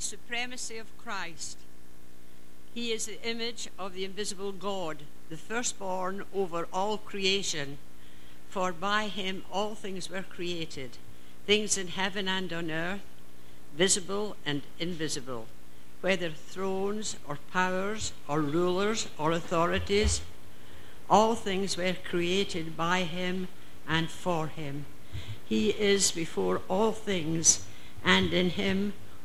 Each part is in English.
the supremacy of Christ. He is the image of the invisible God, the firstborn over all creation. For by him all things were created, things in heaven and on earth, visible and invisible, whether thrones or powers or rulers or authorities. All things were created by him and for him. He is before all things, and in him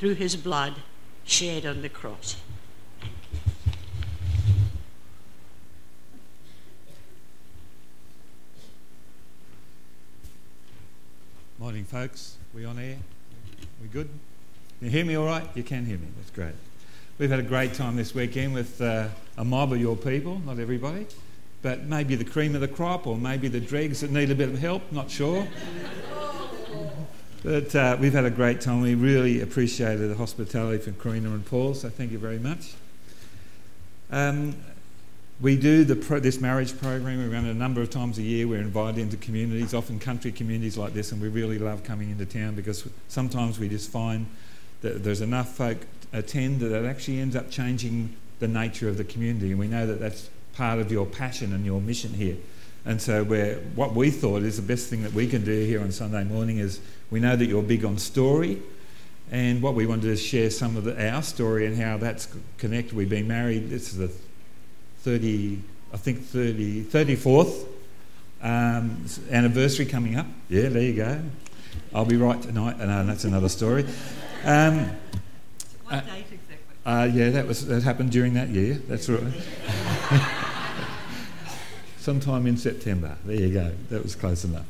through his blood shed on the cross. Morning, folks. We on air? We good? You hear me all right? You can hear me. That's great. We've had a great time this weekend with uh, a mob of your people, not everybody, but maybe the cream of the crop or maybe the dregs that need a bit of help, not sure. But uh, we've had a great time. We really appreciated the hospitality from Karina and Paul, so thank you very much. Um, we do pro- this marriage program. We run it a number of times a year. We're invited into communities, often country communities like this, and we really love coming into town because sometimes we just find that there's enough folk attend that it actually ends up changing the nature of the community. And we know that that's part of your passion and your mission here. And so, what we thought is the best thing that we can do here on Sunday morning is we know that you're big on story, and what we want to do is share some of the, our story and how that's connected. We've been married, this is the 30, I think 30, 34th um, anniversary coming up. Yeah, there you go. I'll be right tonight. No, that's another story. Um, what uh, date exactly? Uh, yeah, that was that happened during that year. That's right. sometime in September. There you go. That was close enough.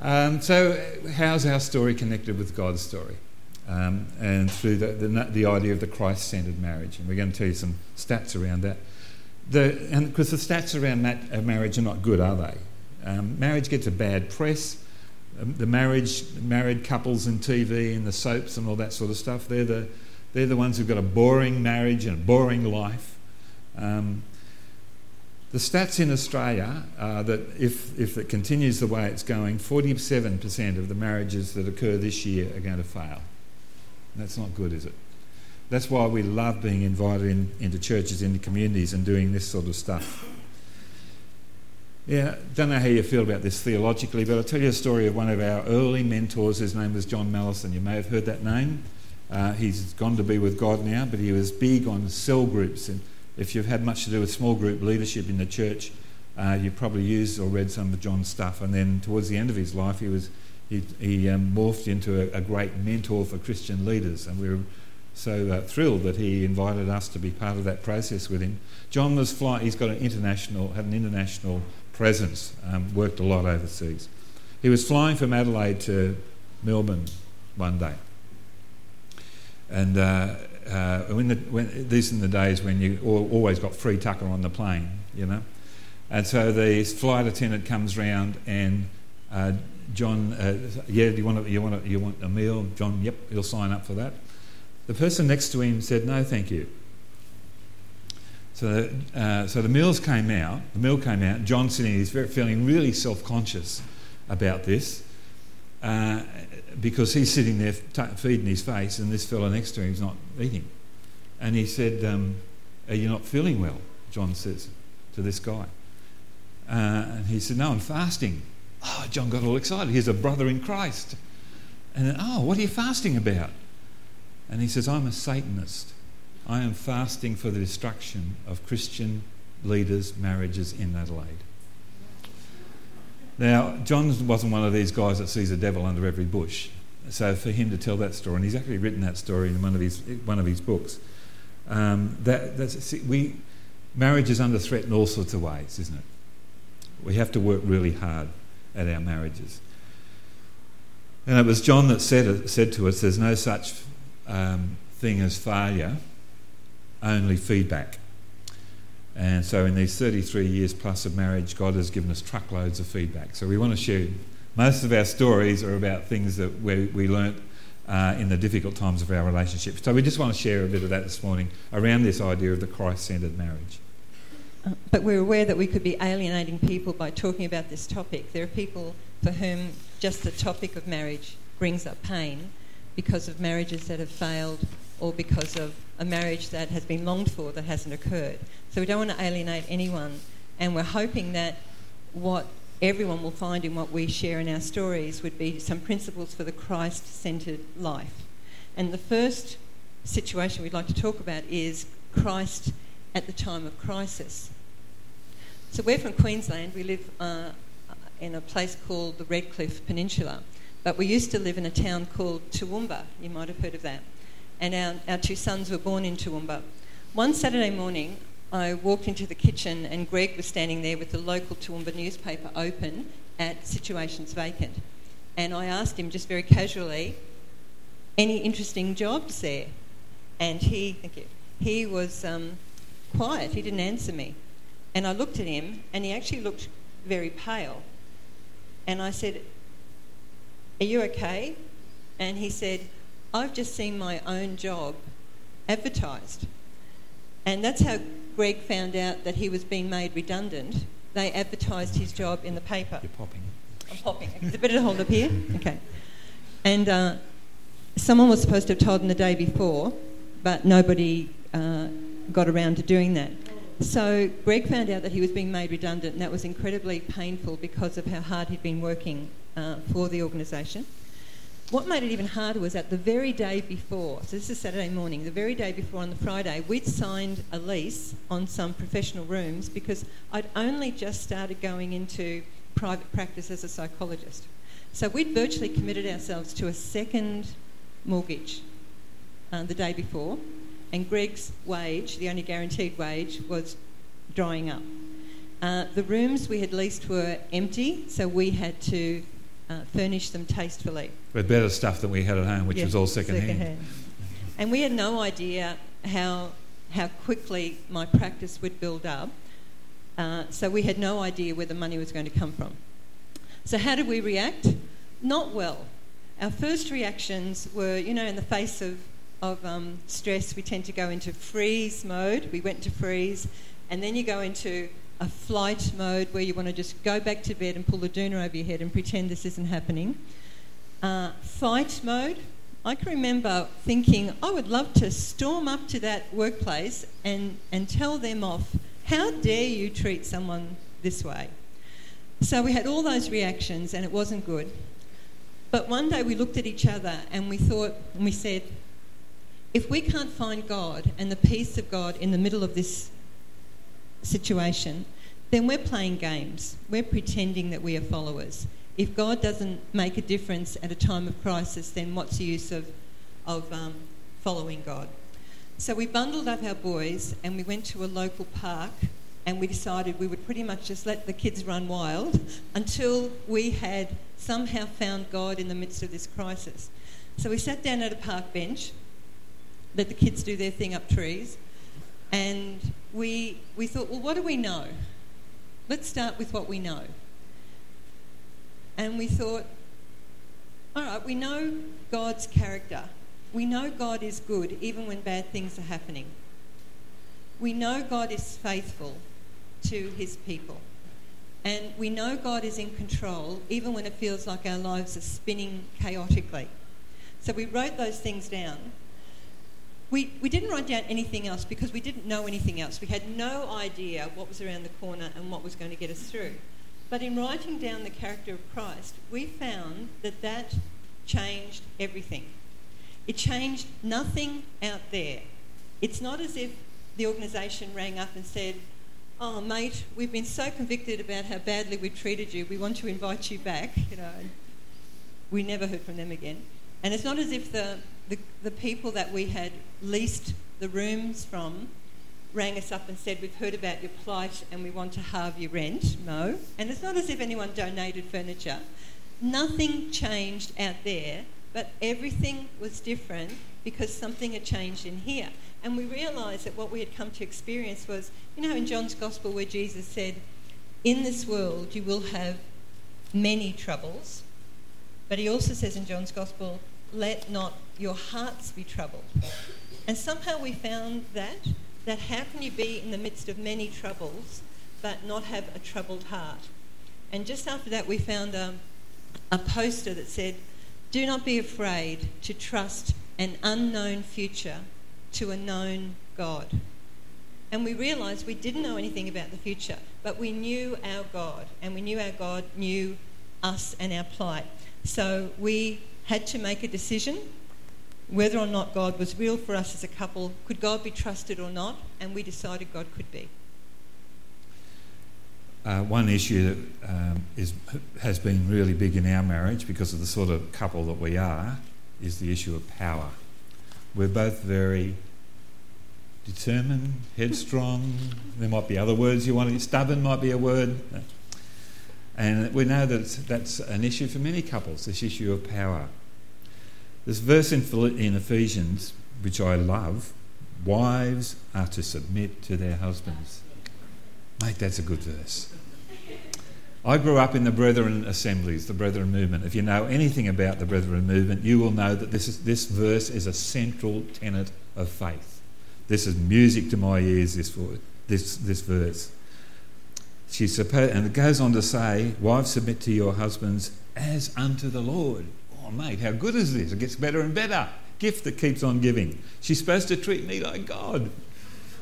Um, so, how's our story connected with God's story? Um, and through the, the, the, idea of the Christ centered marriage. And we're going to tell you some stats around that. The, and because the stats around that, marriage are not good, are they? Um, marriage gets a bad press. Um, the marriage, married couples in TV and the soaps and all that sort of stuff, they're the, they're the ones who've got a boring marriage and a boring life. Um, the stats in Australia are that if, if it continues the way it's going, 47% of the marriages that occur this year are going to fail. That's not good, is it? That's why we love being invited in, into churches, into communities, and doing this sort of stuff. Yeah, don't know how you feel about this theologically, but I'll tell you a story of one of our early mentors. His name was John Mallison. You may have heard that name. Uh, he's gone to be with God now, but he was big on cell groups and if you've had much to do with small group leadership in the church, uh, you probably used or read some of John's stuff. And then towards the end of his life, he was he, he um, morphed into a, a, great mentor for Christian leaders, and we were so uh, thrilled that he invited us to be part of that process with him. John was flying; he's got an international had an international presence, um, worked a lot overseas. He was flying from Adelaide to Melbourne one day, and. Uh, uh, when the, when, these in the days when you always got free tucker on the plane, you know. And so the flight attendant comes round and uh, John, uh, yeah, do you want a, you want a, you want a meal? John, yep, he'll sign up for that. The person next to him said, no, thank you. So, uh, so the meals came out. The meal came out. John sitting, he's feeling really self-conscious about this. Uh, because he's sitting there t- feeding his face, and this fellow next to him is not eating. And he said, um, Are you not feeling well? John says to this guy. Uh, and he said, No, I'm fasting. Oh, John got all excited. He's a brother in Christ. And then, Oh, what are you fasting about? And he says, I'm a Satanist. I am fasting for the destruction of Christian leaders' marriages in Adelaide. Now, John wasn't one of these guys that sees a devil under every bush. So for him to tell that story, and he's actually written that story in one of his, one of his books, um, that, that's, we, marriage is under threat in all sorts of ways, isn't it? We have to work really hard at our marriages. And it was John that said, said to us, there's no such um, thing as failure, only feedback. And so, in these 33 years plus of marriage, God has given us truckloads of feedback. So, we want to share. Most of our stories are about things that we, we learnt uh, in the difficult times of our relationship. So, we just want to share a bit of that this morning around this idea of the Christ centered marriage. Uh, but we're aware that we could be alienating people by talking about this topic. There are people for whom just the topic of marriage brings up pain because of marriages that have failed or because of a marriage that has been longed for that hasn't occurred. So we don't want to alienate anyone, and we're hoping that what everyone will find in what we share in our stories would be some principles for the Christ centered life. And the first situation we'd like to talk about is Christ at the time of crisis. So we're from Queensland. We live uh, in a place called the Redcliffe Peninsula. But we used to live in a town called Toowoomba. You might have heard of that. And our, our two sons were born in Toowoomba. One Saturday morning, I walked into the kitchen and Greg was standing there with the local Toowoomba newspaper open at Situations Vacant. And I asked him just very casually, any interesting jobs there? And he, thank you, he was um, quiet. He didn't answer me. And I looked at him and he actually looked very pale. And I said, are you okay? And he said, I've just seen my own job advertised. And that's how Greg found out that he was being made redundant. They advertised his job in the paper. You're popping. I'm popping. Is it better to hold up here? Okay. And uh, someone was supposed to have told him the day before, but nobody uh, got around to doing that. So Greg found out that he was being made redundant, and that was incredibly painful because of how hard he'd been working uh, for the organisation. What made it even harder was that the very day before, so this is Saturday morning, the very day before on the Friday, we'd signed a lease on some professional rooms because I'd only just started going into private practice as a psychologist. So we'd virtually committed ourselves to a second mortgage uh, the day before, and Greg's wage, the only guaranteed wage, was drying up. Uh, the rooms we had leased were empty, so we had to uh, furnish them tastefully. With better stuff than we had at home, which was all secondhand. hand. And we had no idea how, how quickly my practice would build up. Uh, so we had no idea where the money was going to come from. So, how did we react? Not well. Our first reactions were, you know, in the face of, of um, stress, we tend to go into freeze mode. We went to freeze, and then you go into a flight mode where you want to just go back to bed and pull the doona over your head and pretend this isn't happening. Uh, fight mode. I can remember thinking, I would love to storm up to that workplace and, and tell them off, how dare you treat someone this way? So we had all those reactions and it wasn't good. But one day we looked at each other and we thought, and we said, if we can't find God and the peace of God in the middle of this situation, then we're playing games. We're pretending that we are followers. If God doesn't make a difference at a time of crisis, then what's the use of, of um, following God? So we bundled up our boys and we went to a local park and we decided we would pretty much just let the kids run wild until we had somehow found God in the midst of this crisis. So we sat down at a park bench, let the kids do their thing up trees, and we, we thought, well, what do we know? Let's start with what we know. And we thought, all right, we know God's character. We know God is good even when bad things are happening. We know God is faithful to his people. And we know God is in control even when it feels like our lives are spinning chaotically. So we wrote those things down we, we didn't write down anything else because we didn't know anything else. We had no idea what was around the corner and what was going to get us through. But in writing down the character of Christ, we found that that changed everything. It changed nothing out there. It's not as if the organisation rang up and said, Oh, mate, we've been so convicted about how badly we've treated you, we want to invite you back. You know, we never heard from them again. And it's not as if the, the, the people that we had leased the rooms from rang us up and said, We've heard about your plight and we want to halve your rent. No. And it's not as if anyone donated furniture. Nothing changed out there but everything was different because something had changed in here. And we realised that what we had come to experience was, you know, in John's Gospel where Jesus said, In this world you will have many troubles. But he also says in John's Gospel, Let not your hearts be troubled. And somehow we found that, that how can you be in the midst of many troubles but not have a troubled heart? And just after that, we found a, a poster that said, Do not be afraid to trust an unknown future to a known God. And we realised we didn't know anything about the future, but we knew our God, and we knew our God knew us and our plight. So we had to make a decision whether or not God was real for us as a couple. Could God be trusted or not? And we decided God could be. Uh, one issue that um, is, has been really big in our marriage because of the sort of couple that we are is the issue of power. We're both very determined, headstrong. There might be other words you want. Stubborn might be a word. And we know that that's an issue for many couples, this issue of power. This verse in, in Ephesians, which I love, wives are to submit to their husbands. Mate, that's a good verse. I grew up in the Brethren assemblies, the Brethren movement. If you know anything about the Brethren movement, you will know that this, is, this verse is a central tenet of faith. This is music to my ears, this, this, this verse. She's supposed, and it goes on to say, Wives, submit to your husbands as unto the Lord. Oh, mate, how good is this? It gets better and better. Gift that keeps on giving. She's supposed to treat me like God,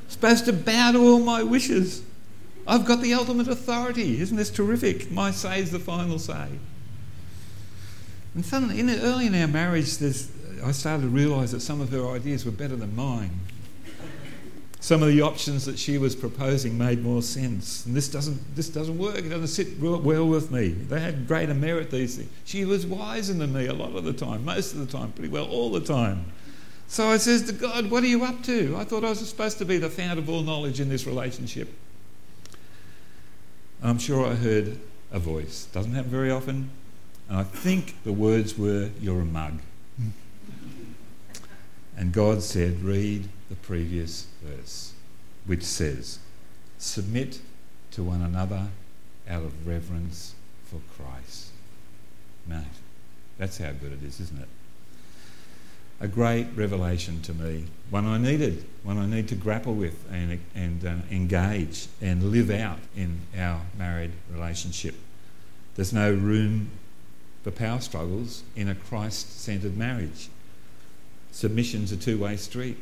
supposed to bow to all my wishes. I've got the ultimate authority. Isn't this terrific? My say is the final say. And suddenly, in, early in our marriage, I started to realise that some of her ideas were better than mine. Some of the options that she was proposing made more sense. And this doesn't, this doesn't work. It doesn't sit well with me. They had greater merit, these things. She was wiser than me a lot of the time, most of the time, pretty well all the time. So I says to God, What are you up to? I thought I was supposed to be the fount of all knowledge in this relationship. I'm sure I heard a voice. Doesn't happen very often. And I think the words were, You're a mug. and God said, Read the previous verse, which says, Submit to one another out of reverence for Christ. Mate, that's how good it is, isn't it? a great revelation to me, one I needed, one I need to grapple with and, and uh, engage and live out in our married relationship. There's no room for power struggles in a Christ centered marriage. Submission's a two way street.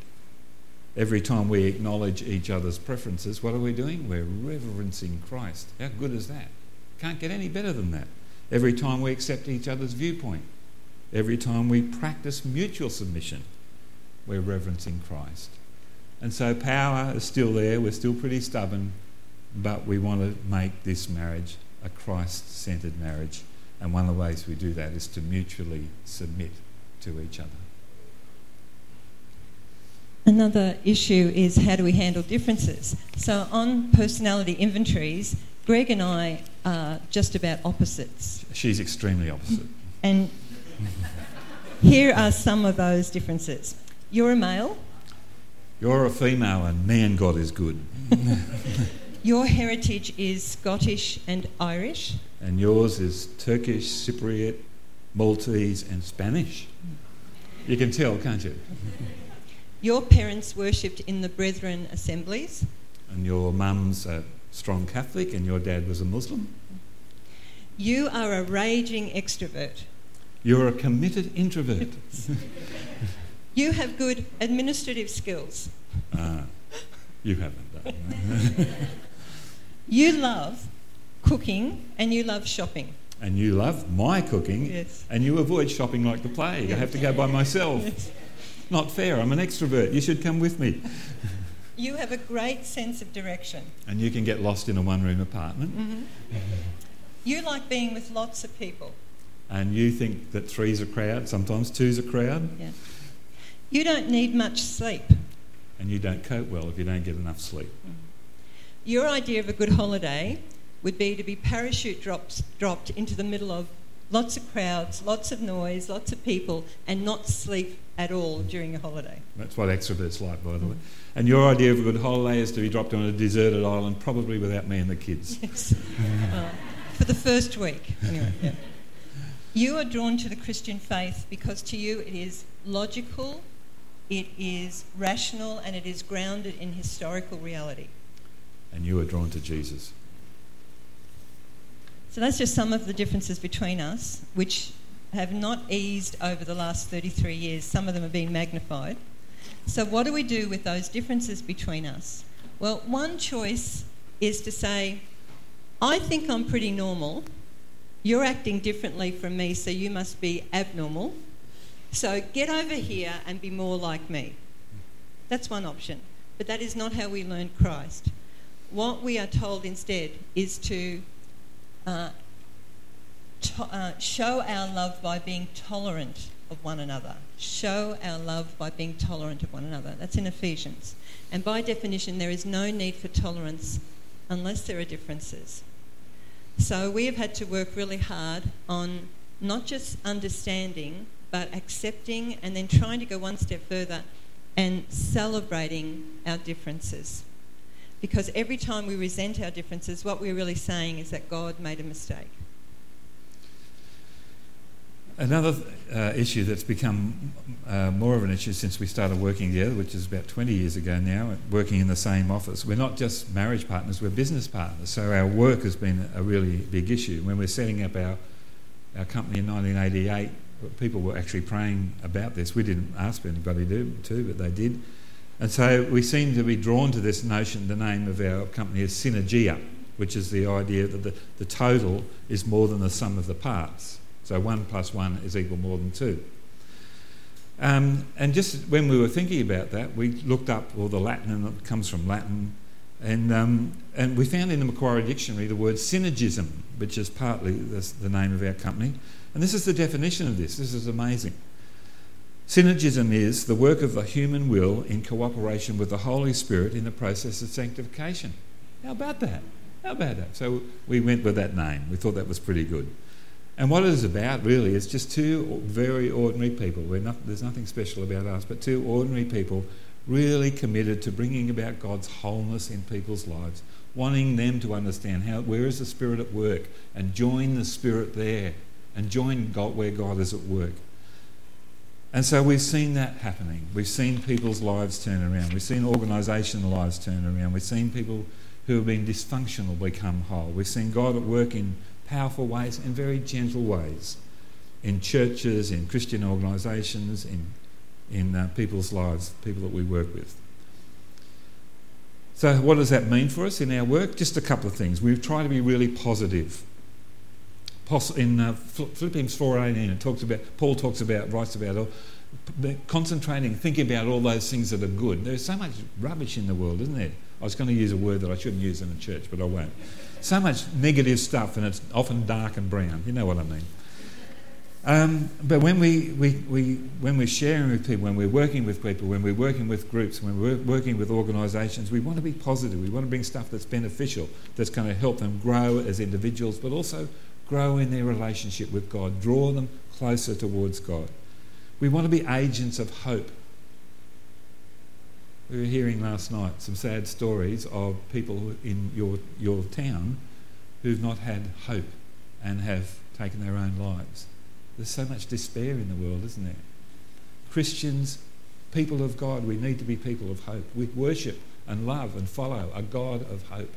Every time we acknowledge each other's preferences, what are we doing? We're reverencing Christ. How good is that? Can't get any better than that. Every time we accept each other's viewpoint, Every time we practice mutual submission, we're reverencing Christ. And so power is still there, we're still pretty stubborn, but we want to make this marriage a Christ centered marriage. And one of the ways we do that is to mutually submit to each other. Another issue is how do we handle differences? So, on personality inventories, Greg and I are just about opposites. She's extremely opposite. And here are some of those differences. You're a male. You're a female, and man, God is good. Your heritage is Scottish and Irish. And yours is Turkish, Cypriot, Maltese, and Spanish. You can tell, can't you? Your parents worshipped in the Brethren assemblies. And your mum's a strong Catholic, and your dad was a Muslim. You are a raging extrovert. You're a committed introvert. you have good administrative skills. Ah, you haven't done. you love cooking and you love shopping. And you love my cooking, yes. and you avoid shopping like the plague. I have to go by myself. Yes. Not fair. I'm an extrovert. You should come with me. You have a great sense of direction. And you can get lost in a one room apartment. Mm-hmm. you like being with lots of people and you think that three's a crowd, sometimes two's a crowd. Yeah. You don't need much sleep. And you don't cope well if you don't get enough sleep. Mm. Your idea of a good holiday would be to be parachute drops, dropped into the middle of lots of crowds, lots of noise, lots of people, and not sleep at all during a holiday. That's what extroverts like, by the way. And your idea of a good holiday is to be dropped on a deserted island, probably without me and the kids. Yes. Uh, for the first week, anyway. Yeah. You are drawn to the Christian faith because to you it is logical, it is rational, and it is grounded in historical reality. And you are drawn to Jesus. So that's just some of the differences between us, which have not eased over the last 33 years. Some of them have been magnified. So, what do we do with those differences between us? Well, one choice is to say, I think I'm pretty normal. You're acting differently from me, so you must be abnormal. So, get over here and be more like me. That's one option. But that is not how we learn Christ. What we are told instead is to uh, to, uh, show our love by being tolerant of one another. Show our love by being tolerant of one another. That's in Ephesians. And by definition, there is no need for tolerance unless there are differences. So we have had to work really hard on not just understanding, but accepting and then trying to go one step further and celebrating our differences. Because every time we resent our differences, what we're really saying is that God made a mistake. Another uh, issue that's become uh, more of an issue since we started working together, which is about 20 years ago now, working in the same office. We're not just marriage partners, we're business partners. So our work has been a really big issue. When we're setting up our, our company in 1988, people were actually praying about this. We didn't ask anybody to, to, but they did. And so we seem to be drawn to this notion, the name of our company is Synergia, which is the idea that the, the total is more than the sum of the parts. So 1 plus 1 is equal more than 2. Um, and just when we were thinking about that, we looked up all the Latin, and it comes from Latin, and, um, and we found in the Macquarie Dictionary the word synergism, which is partly the, the name of our company. And this is the definition of this. This is amazing. Synergism is the work of the human will in cooperation with the Holy Spirit in the process of sanctification. How about that? How about that? So we went with that name. We thought that was pretty good. And what it is about, really, is just two very ordinary people. Not, there's nothing special about us, but two ordinary people really committed to bringing about God's wholeness in people's lives, wanting them to understand how where is the Spirit at work, and join the Spirit there, and join God where God is at work. And so we've seen that happening. We've seen people's lives turn around. We've seen organisational lives turn around. We've seen people who have been dysfunctional become whole. We've seen God at work in powerful ways and very gentle ways in churches, in Christian organisations, in, in uh, people's lives, people that we work with. So, what does that mean for us in our work? Just a couple of things. We try to be really positive. In uh, Philippians 4:18, it talks about Paul talks about writes about uh, concentrating, thinking about all those things that are good. There's so much rubbish in the world, isn't there? I was going to use a word that I shouldn't use in a church, but I won't so much negative stuff, and it's often dark and brown. You know what I mean. Um, but when, we, we, we, when we're sharing with people, when we're working with people, when we're working with groups, when we're working with organisations, we want to be positive. We want to bring stuff that's beneficial, that's going to help them grow as individuals, but also grow in their relationship with God, draw them closer towards God. We want to be agents of hope we were hearing last night some sad stories of people in your, your town who've not had hope and have taken their own lives. There's so much despair in the world, isn't there? Christians, people of God, we need to be people of hope. We worship and love and follow a God of hope.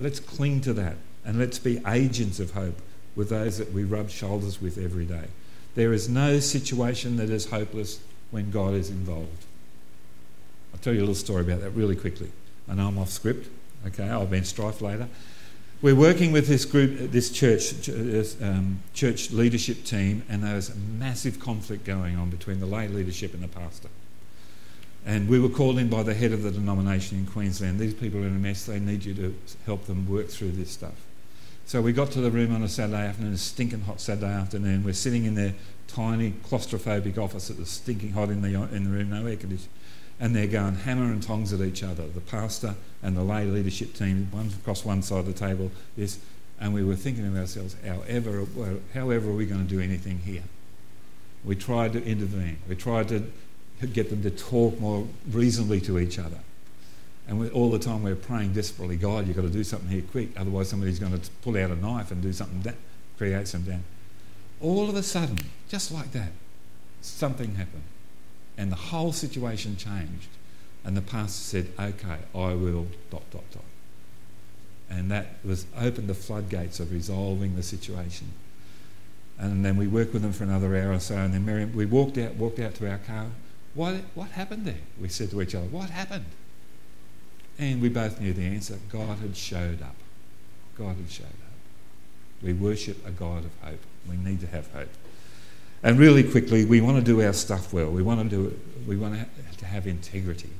Let's cling to that and let's be agents of hope with those that we rub shoulders with every day. There is no situation that is hopeless when God is involved. I'll tell you a little story about that really quickly. I know I'm off script. Okay, I'll be in strife later. We're working with this group, this church, um, church leadership team, and there's a massive conflict going on between the lay leadership and the pastor. And we were called in by the head of the denomination in Queensland. These people are in a mess. They need you to help them work through this stuff. So we got to the room on a Saturday afternoon, a stinking hot Saturday afternoon. We're sitting in their tiny claustrophobic office. It was stinking hot in the, in the room, no air conditioning and they're going hammer and tongs at each other. The pastor and the lay leadership team, one across one side of the table, is And we were thinking to ourselves, however, however are we going to do anything here? We tried to intervene. We tried to get them to talk more reasonably to each other. And we, all the time we're praying desperately, God, you've got to do something here quick, otherwise somebody's going to pull out a knife and do something that creates some damage. All of a sudden, just like that, something happened. And the whole situation changed. And the pastor said, okay, I will dot, dot, dot. And that was opened the floodgates of resolving the situation. And then we worked with them for another hour or so, and then Miriam, we walked out, walked out to our car. What, what happened there? We said to each other, what happened? And we both knew the answer. God had showed up. God had showed up. We worship a God of hope. We need to have hope. And really quickly, we want to do our stuff well. We want to do it, we want to have integrity.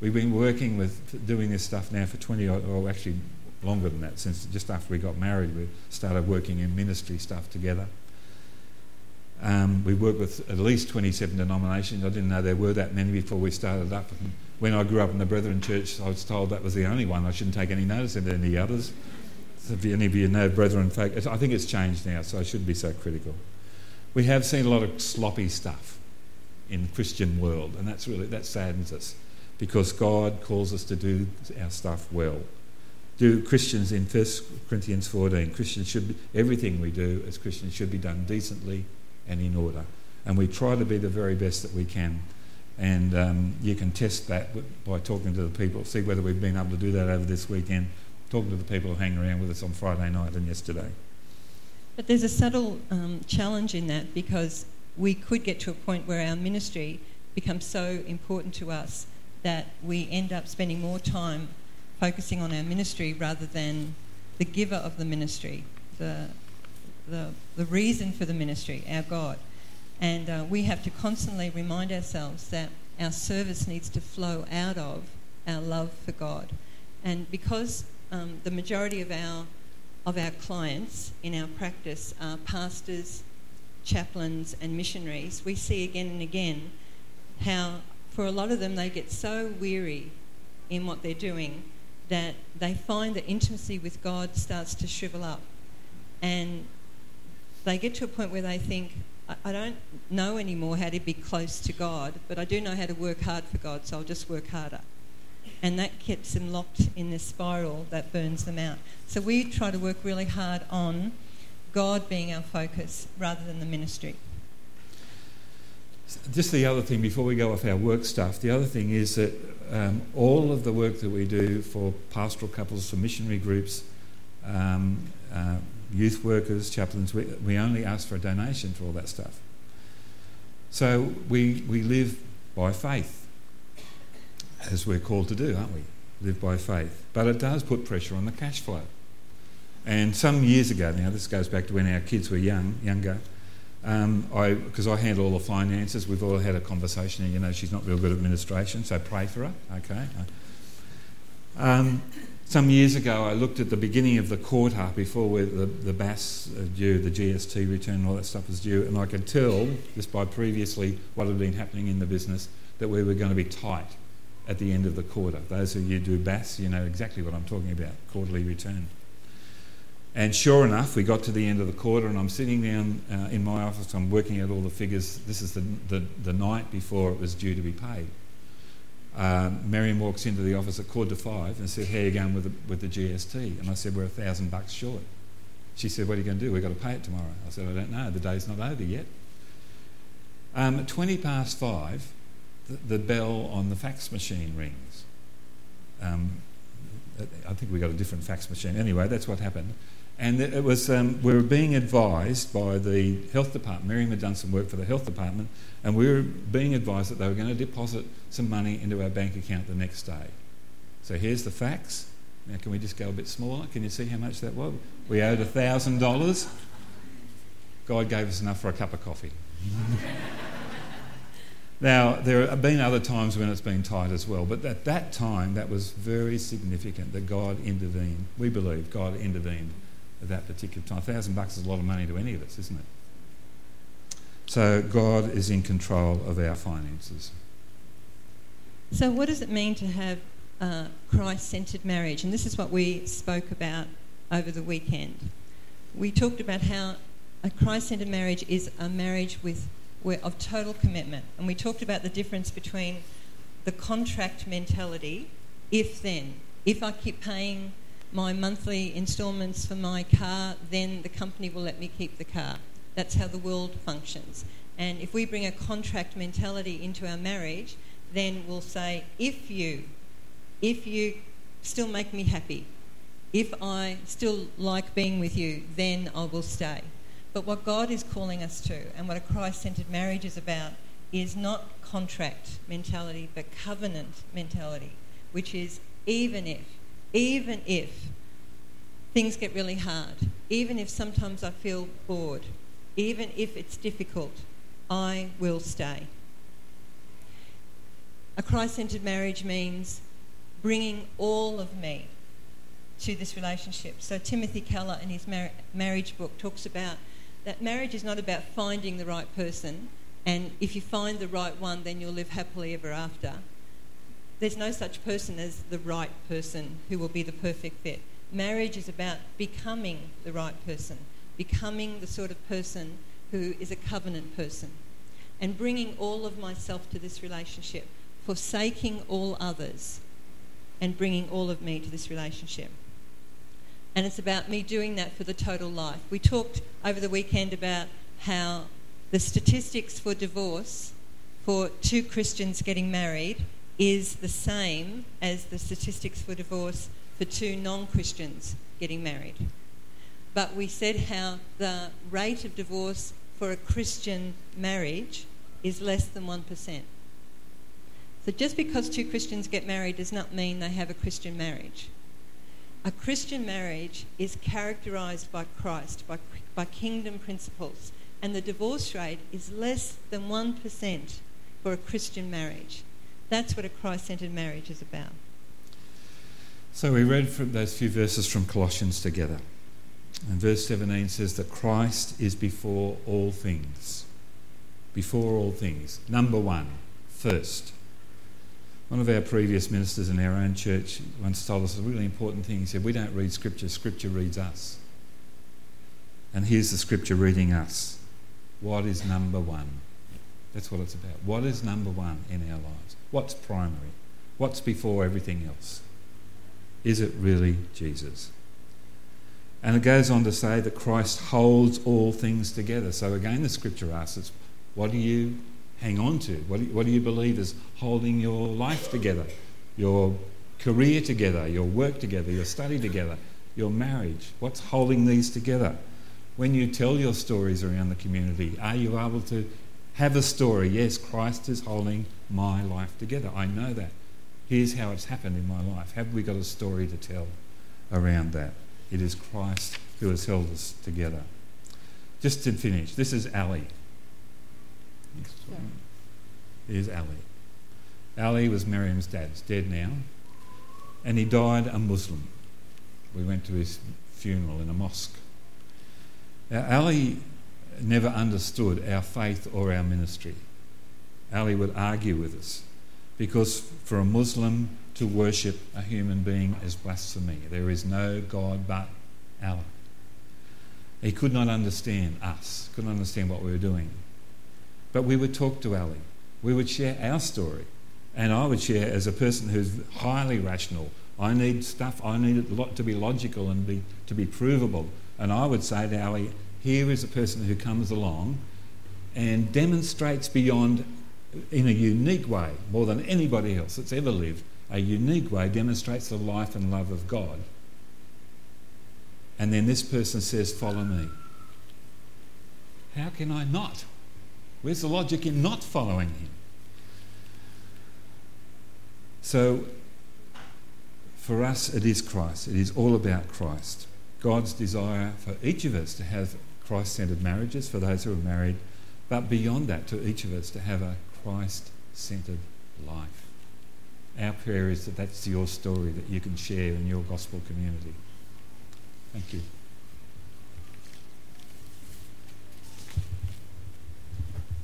We've been working with doing this stuff now for 20 or actually longer than that, since just after we got married, we started working in ministry stuff together. Um, we worked with at least 27 denominations. I didn't know there were that many before we started up. And when I grew up in the Brethren Church, I was told that was the only one. I shouldn't take any notice of any others. So if any of you know Brethren folk, I think it's changed now, so I shouldn't be so critical. We have seen a lot of sloppy stuff in the Christian world, and that's really that saddens us because God calls us to do our stuff well. Do Christians in 1 Corinthians 14, Christians should be, everything we do as Christians should be done decently and in order. And we try to be the very best that we can. And um, you can test that by talking to the people, see whether we've been able to do that over this weekend, talking to the people who hang around with us on Friday night and yesterday. But there's a subtle um, challenge in that because we could get to a point where our ministry becomes so important to us that we end up spending more time focusing on our ministry rather than the giver of the ministry, the, the, the reason for the ministry, our God. And uh, we have to constantly remind ourselves that our service needs to flow out of our love for God. And because um, the majority of our, of our clients in our practice are pastors, chaplains, and missionaries, we see again and again how, for a lot of them, they get so weary in what they're doing that they find that intimacy with God starts to shrivel up. And they get to a point where they think, I don't know anymore how to be close to God, but I do know how to work hard for God, so I'll just work harder. And that keeps them locked in this spiral that burns them out. So we try to work really hard on God being our focus rather than the ministry. Just the other thing before we go off our work stuff, the other thing is that um, all of the work that we do for pastoral couples, for missionary groups, um, uh, youth workers, chaplains, we, we only ask for a donation for all that stuff. So we, we live by faith, as we're called to do, aren't we? Live by faith. But it does put pressure on the cash flow. And some years ago now, this goes back to when our kids were young, younger, um, I because I handle all the finances. We've all had a conversation, and you know she's not real good at administration, so pray for her. Okay. Um, some years ago, I looked at the beginning of the quarter before the, the BAS due, the GST return, all that stuff was due, and I could tell just by previously what had been happening in the business that we were going to be tight at the end of the quarter. Those of you who do BAS, you know exactly what I'm talking about quarterly return. And sure enough, we got to the end of the quarter, and I'm sitting down uh, in my office. I'm working out all the figures. This is the, the, the night before it was due to be paid. Marion walks into the office at quarter to five and said, How are you going with the, with the GST? And I said, We're a thousand bucks short. She said, What are you going to do? We've got to pay it tomorrow. I said, I don't know. The day's not over yet. Um, at 20 past five, the, the, bell on the fax machine rings. Um, I think we got a different fax machine. Anyway, that's what happened. And it was, um, we were being advised by the health department. Miriam had done some work for the health department, and we were being advised that they were going to deposit some money into our bank account the next day. So here's the facts. Now, can we just go a bit smaller? Can you see how much that was? We owed $1,000. God gave us enough for a cup of coffee. now, there have been other times when it's been tight as well, but at that time, that was very significant that God intervened. We believe God intervened at that particular time. A thousand bucks is a lot of money to any of us, isn't it? So God is in control of our finances. So, what does it mean to have a Christ centered marriage? And this is what we spoke about over the weekend. We talked about how a Christ centered marriage is a marriage with, of total commitment. And we talked about the difference between the contract mentality if then. If I keep paying my monthly instalments for my car, then the company will let me keep the car. That's how the world functions. And if we bring a contract mentality into our marriage, then we'll say, if you, if you still make me happy, if I still like being with you, then I will stay. But what God is calling us to, and what a Christ centered marriage is about, is not contract mentality, but covenant mentality, which is even if, even if things get really hard, even if sometimes I feel bored, even if it's difficult, I will stay. A Christ centered marriage means bringing all of me to this relationship. So, Timothy Keller, in his mar- marriage book, talks about that marriage is not about finding the right person, and if you find the right one, then you'll live happily ever after. There's no such person as the right person who will be the perfect fit. Marriage is about becoming the right person, becoming the sort of person who is a covenant person, and bringing all of myself to this relationship, forsaking all others, and bringing all of me to this relationship. And it's about me doing that for the total life. We talked over the weekend about how the statistics for divorce for two Christians getting married is the same as the statistics for divorce for two non Christians getting married. But we said how the rate of divorce for a Christian marriage is less than 1%. So just because two Christians get married does not mean they have a Christian marriage. A Christian marriage is characterized by Christ, by, by kingdom principles, and the divorce rate is less than 1% for a Christian marriage. That's what a Christ centered marriage is about. So we read from those few verses from Colossians together. And verse 17 says that Christ is before all things. Before all things. Number one, first. One of our previous ministers in our own church once told us a really important thing. He said, We don't read Scripture, Scripture reads us. And here's the Scripture reading us. What is number one? That's what it's about. What is number one in our lives? What's primary? What's before everything else? Is it really Jesus? And it goes on to say that Christ holds all things together. So again, the scripture asks us, what do you hang on to? What do you, what do you believe is holding your life together, your career together, your work together, your study together, your marriage? What's holding these together? When you tell your stories around the community, are you able to have a story? Yes, Christ is holding my life together. I know that. Here's how it's happened in my life. Have we got a story to tell around that? It is Christ who has held us together. Just to finish, this is Ali. Here's Ali. Ali was Miriam's dad. He's dead now. And he died a Muslim. We went to his funeral in a mosque. Now, Ali never understood our faith or our ministry. Ali would argue with us because for a Muslim to worship a human being is blasphemy. There is no God but Allah. He could not understand us, couldn't understand what we were doing. But we would talk to Ali. We would share our story. And I would share as a person who's highly rational. I need stuff, I need it to be logical and be, to be provable. And I would say to Ali, here is a person who comes along and demonstrates beyond in a unique way, more than anybody else that's ever lived, a unique way demonstrates the life and love of God. And then this person says, Follow me. How can I not? Where's the logic in not following him? So, for us, it is Christ. It is all about Christ. God's desire for each of us to have Christ centered marriages, for those who are married, but beyond that, to each of us to have a Christ centered life. Our prayer is that that's your story that you can share in your gospel community. Thank you.